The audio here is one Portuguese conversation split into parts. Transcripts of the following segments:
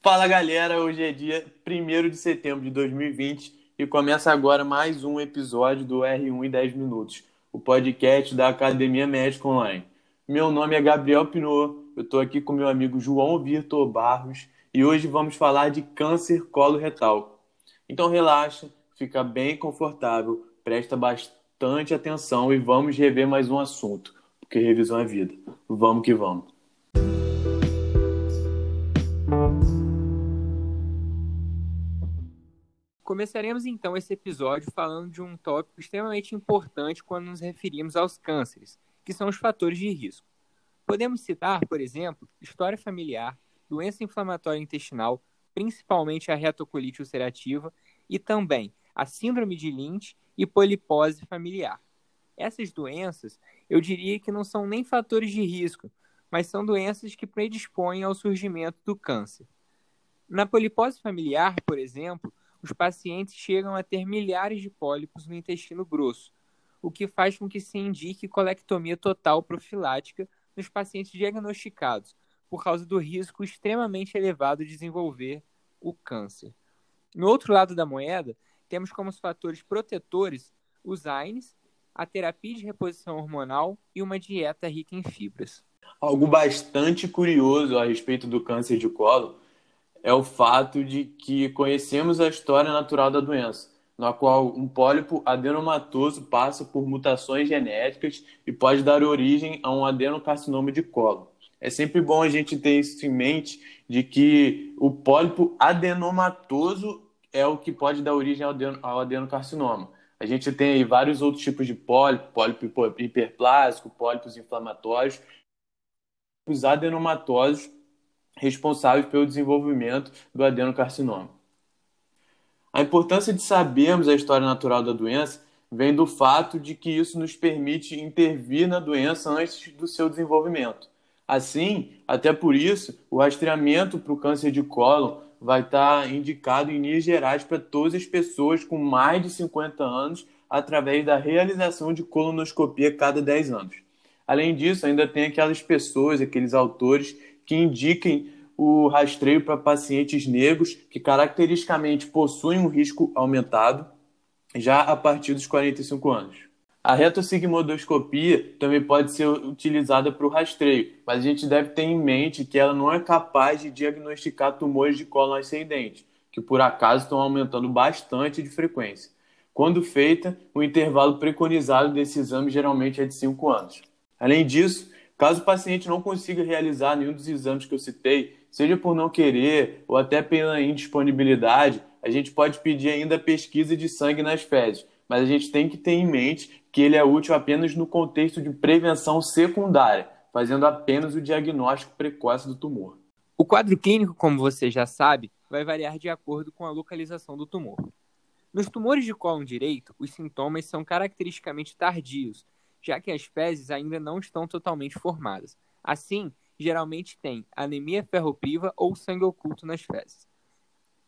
Fala galera, hoje é dia 1 de setembro de 2020 e começa agora mais um episódio do R1 em 10 Minutos, o podcast da Academia Médica Online. Meu nome é Gabriel Pinot, eu estou aqui com meu amigo João Vitor Barros e hoje vamos falar de câncer coloretal. Então relaxa, fica bem confortável, presta bastante atenção e vamos rever mais um assunto, porque revisão é vida. Vamos que vamos. Começaremos então esse episódio falando de um tópico extremamente importante quando nos referimos aos cânceres, que são os fatores de risco. Podemos citar, por exemplo, história familiar, doença inflamatória intestinal, principalmente a retocolite ulcerativa, e também a síndrome de Lynch e polipose familiar. Essas doenças, eu diria que não são nem fatores de risco, mas são doenças que predispõem ao surgimento do câncer. Na polipose familiar, por exemplo, os pacientes chegam a ter milhares de pólipos no intestino grosso, o que faz com que se indique colectomia total profilática nos pacientes diagnosticados, por causa do risco extremamente elevado de desenvolver o câncer. No outro lado da moeda, temos como fatores protetores os AINES, a terapia de reposição hormonal e uma dieta rica em fibras. Algo bastante curioso a respeito do câncer de colo é o fato de que conhecemos a história natural da doença, na qual um pólipo adenomatoso passa por mutações genéticas e pode dar origem a um adenocarcinoma de colo. É sempre bom a gente ter isso em mente de que o pólipo adenomatoso é o que pode dar origem ao adenocarcinoma. A gente tem aí vários outros tipos de pólipo, pólipo hiperplásico, pólipos inflamatórios. Os adenomatosos responsáveis pelo desenvolvimento do adenocarcinoma. A importância de sabermos a história natural da doença vem do fato de que isso nos permite intervir na doença antes do seu desenvolvimento. Assim, até por isso, o rastreamento para o câncer de cólon vai estar indicado em linhas gerais para todas as pessoas com mais de 50 anos através da realização de colonoscopia cada 10 anos. Além disso, ainda tem aquelas pessoas, aqueles autores que indiquem o rastreio para pacientes negros que caracteristicamente possuem um risco aumentado já a partir dos 45 anos. A retossigmoidoscopia também pode ser utilizada para o rastreio, mas a gente deve ter em mente que ela não é capaz de diagnosticar tumores de colo ascendente, que por acaso estão aumentando bastante de frequência. Quando feita, o intervalo preconizado desse exame geralmente é de 5 anos. Além disso, Caso o paciente não consiga realizar nenhum dos exames que eu citei, seja por não querer ou até pela indisponibilidade, a gente pode pedir ainda pesquisa de sangue nas fezes, mas a gente tem que ter em mente que ele é útil apenas no contexto de prevenção secundária, fazendo apenas o diagnóstico precoce do tumor. O quadro clínico, como você já sabe, vai variar de acordo com a localização do tumor. Nos tumores de cólon direito, os sintomas são caracteristicamente tardios já que as fezes ainda não estão totalmente formadas. Assim, geralmente tem anemia ferropriva ou sangue oculto nas fezes.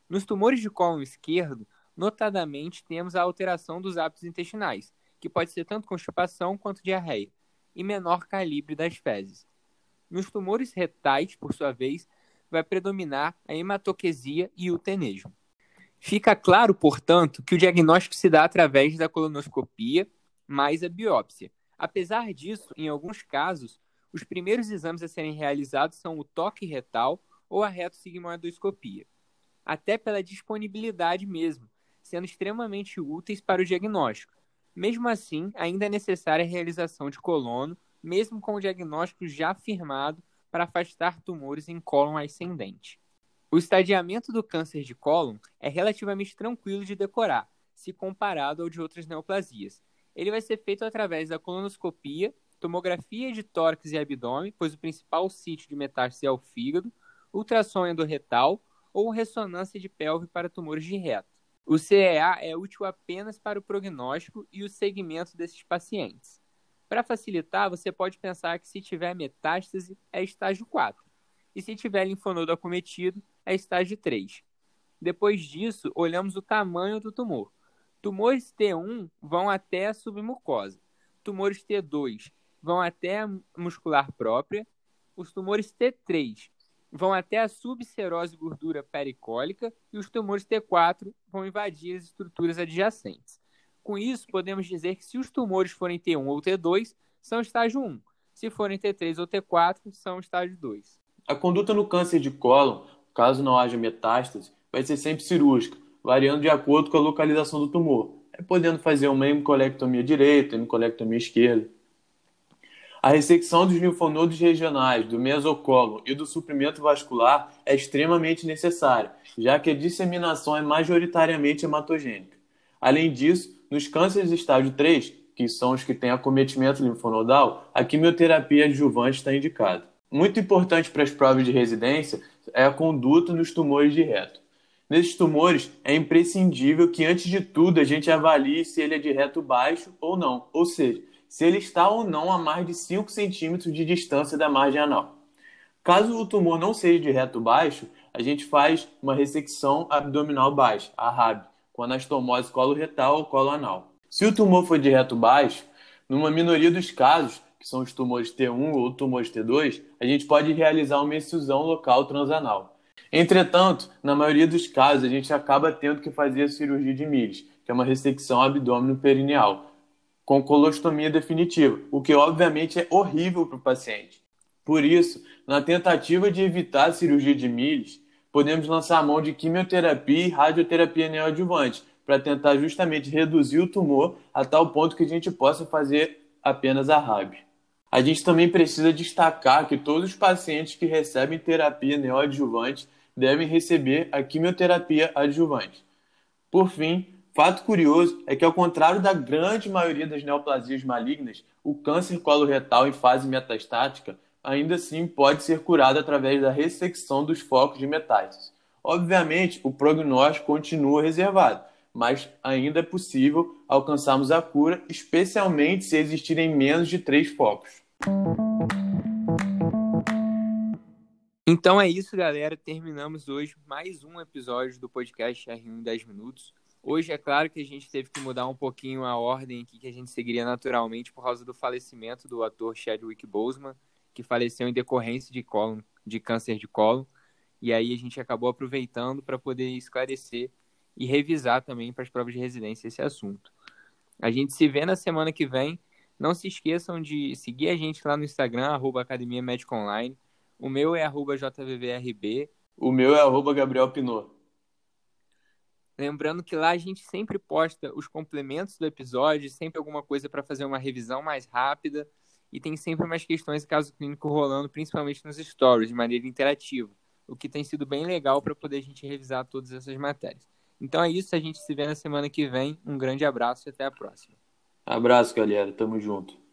Nos tumores de cólon esquerdo, notadamente temos a alteração dos hábitos intestinais, que pode ser tanto constipação quanto diarreia, e menor calibre das fezes. Nos tumores retais, por sua vez, vai predominar a hematoquesia e o tenejo. Fica claro, portanto, que o diagnóstico se dá através da colonoscopia mais a biópsia, Apesar disso, em alguns casos, os primeiros exames a serem realizados são o toque retal ou a retossigmoidoscopia, até pela disponibilidade mesmo, sendo extremamente úteis para o diagnóstico. Mesmo assim, ainda é necessária a realização de colono, mesmo com o diagnóstico já firmado para afastar tumores em cólon ascendente. O estadiamento do câncer de cólon é relativamente tranquilo de decorar, se comparado ao de outras neoplasias, ele vai ser feito através da colonoscopia, tomografia de tórax e abdômen, pois o principal sítio de metástase é o fígado, ultrassom endorretal ou ressonância de pelve para tumores de reto. O CEA é útil apenas para o prognóstico e o segmento desses pacientes. Para facilitar, você pode pensar que se tiver metástase é estágio 4 e se tiver linfonodo acometido é estágio 3. Depois disso, olhamos o tamanho do tumor. Tumores T1 vão até a submucosa. Tumores T2 vão até a muscular própria. Os tumores T3 vão até a subserose gordura pericólica e os tumores T4 vão invadir as estruturas adjacentes. Com isso, podemos dizer que se os tumores forem T1 ou T2, são estágio 1. Se forem T3 ou T4, são estágio 2. A conduta no câncer de cólon, caso não haja metástase, vai ser sempre cirúrgica, variando de acordo com a localização do tumor, é podendo fazer uma hemicolectomia direita, hemicolectomia esquerda. A ressecção dos linfonodos regionais, do mesocolo e do suprimento vascular é extremamente necessária, já que a disseminação é majoritariamente hematogênica. Além disso, nos cânceres estágio 3, que são os que têm acometimento linfonodal, a quimioterapia adjuvante está indicada. Muito importante para as provas de residência é a conduta nos tumores de reto. Nesses tumores, é imprescindível que, antes de tudo, a gente avalie se ele é de reto baixo ou não, ou seja, se ele está ou não a mais de 5 centímetros de distância da margem anal. Caso o tumor não seja de reto baixo, a gente faz uma ressecção abdominal baixa, a RAB, com anastomose coloretal ou colo anal. Se o tumor for de reto baixo, numa minoria dos casos, que são os tumores T1 ou tumores T2, a gente pode realizar uma excisão local transanal. Entretanto, na maioria dos casos, a gente acaba tendo que fazer a cirurgia de Mills, que é uma ressecção abdômeno perineal, com colostomia definitiva, o que obviamente é horrível para o paciente. Por isso, na tentativa de evitar a cirurgia de Mills, podemos lançar a mão de quimioterapia e radioterapia neoadjuvante para tentar justamente reduzir o tumor a tal ponto que a gente possa fazer apenas a RAB. A gente também precisa destacar que todos os pacientes que recebem terapia neoadjuvante devem receber a quimioterapia adjuvante. Por fim, Fato curioso é que, ao contrário da grande maioria das neoplasias malignas, o câncer coloretal em fase metastática ainda assim pode ser curado através da ressecção dos focos de metástases. Obviamente, o prognóstico continua reservado, mas ainda é possível alcançarmos a cura, especialmente se existirem menos de três focos. Então é isso, galera. Terminamos hoje mais um episódio do podcast R1 em 10 minutos. Hoje é claro que a gente teve que mudar um pouquinho a ordem aqui que a gente seguiria naturalmente por causa do falecimento do ator Chadwick Boseman, que faleceu em decorrência de, colo, de câncer de colo. E aí a gente acabou aproveitando para poder esclarecer e revisar também para as provas de residência esse assunto. A gente se vê na semana que vem. Não se esqueçam de seguir a gente lá no Instagram, arroba Academia Médica Online. O meu é arroba JVVRB. O meu é arroba Gabriel Pinot. Lembrando que lá a gente sempre posta os complementos do episódio, sempre alguma coisa para fazer uma revisão mais rápida e tem sempre mais questões de caso clínico rolando, principalmente nos stories, de maneira interativa, o que tem sido bem legal para poder a gente revisar todas essas matérias. Então é isso, a gente se vê na semana que vem. Um grande abraço e até a próxima. Abraço, galera. Tamo junto.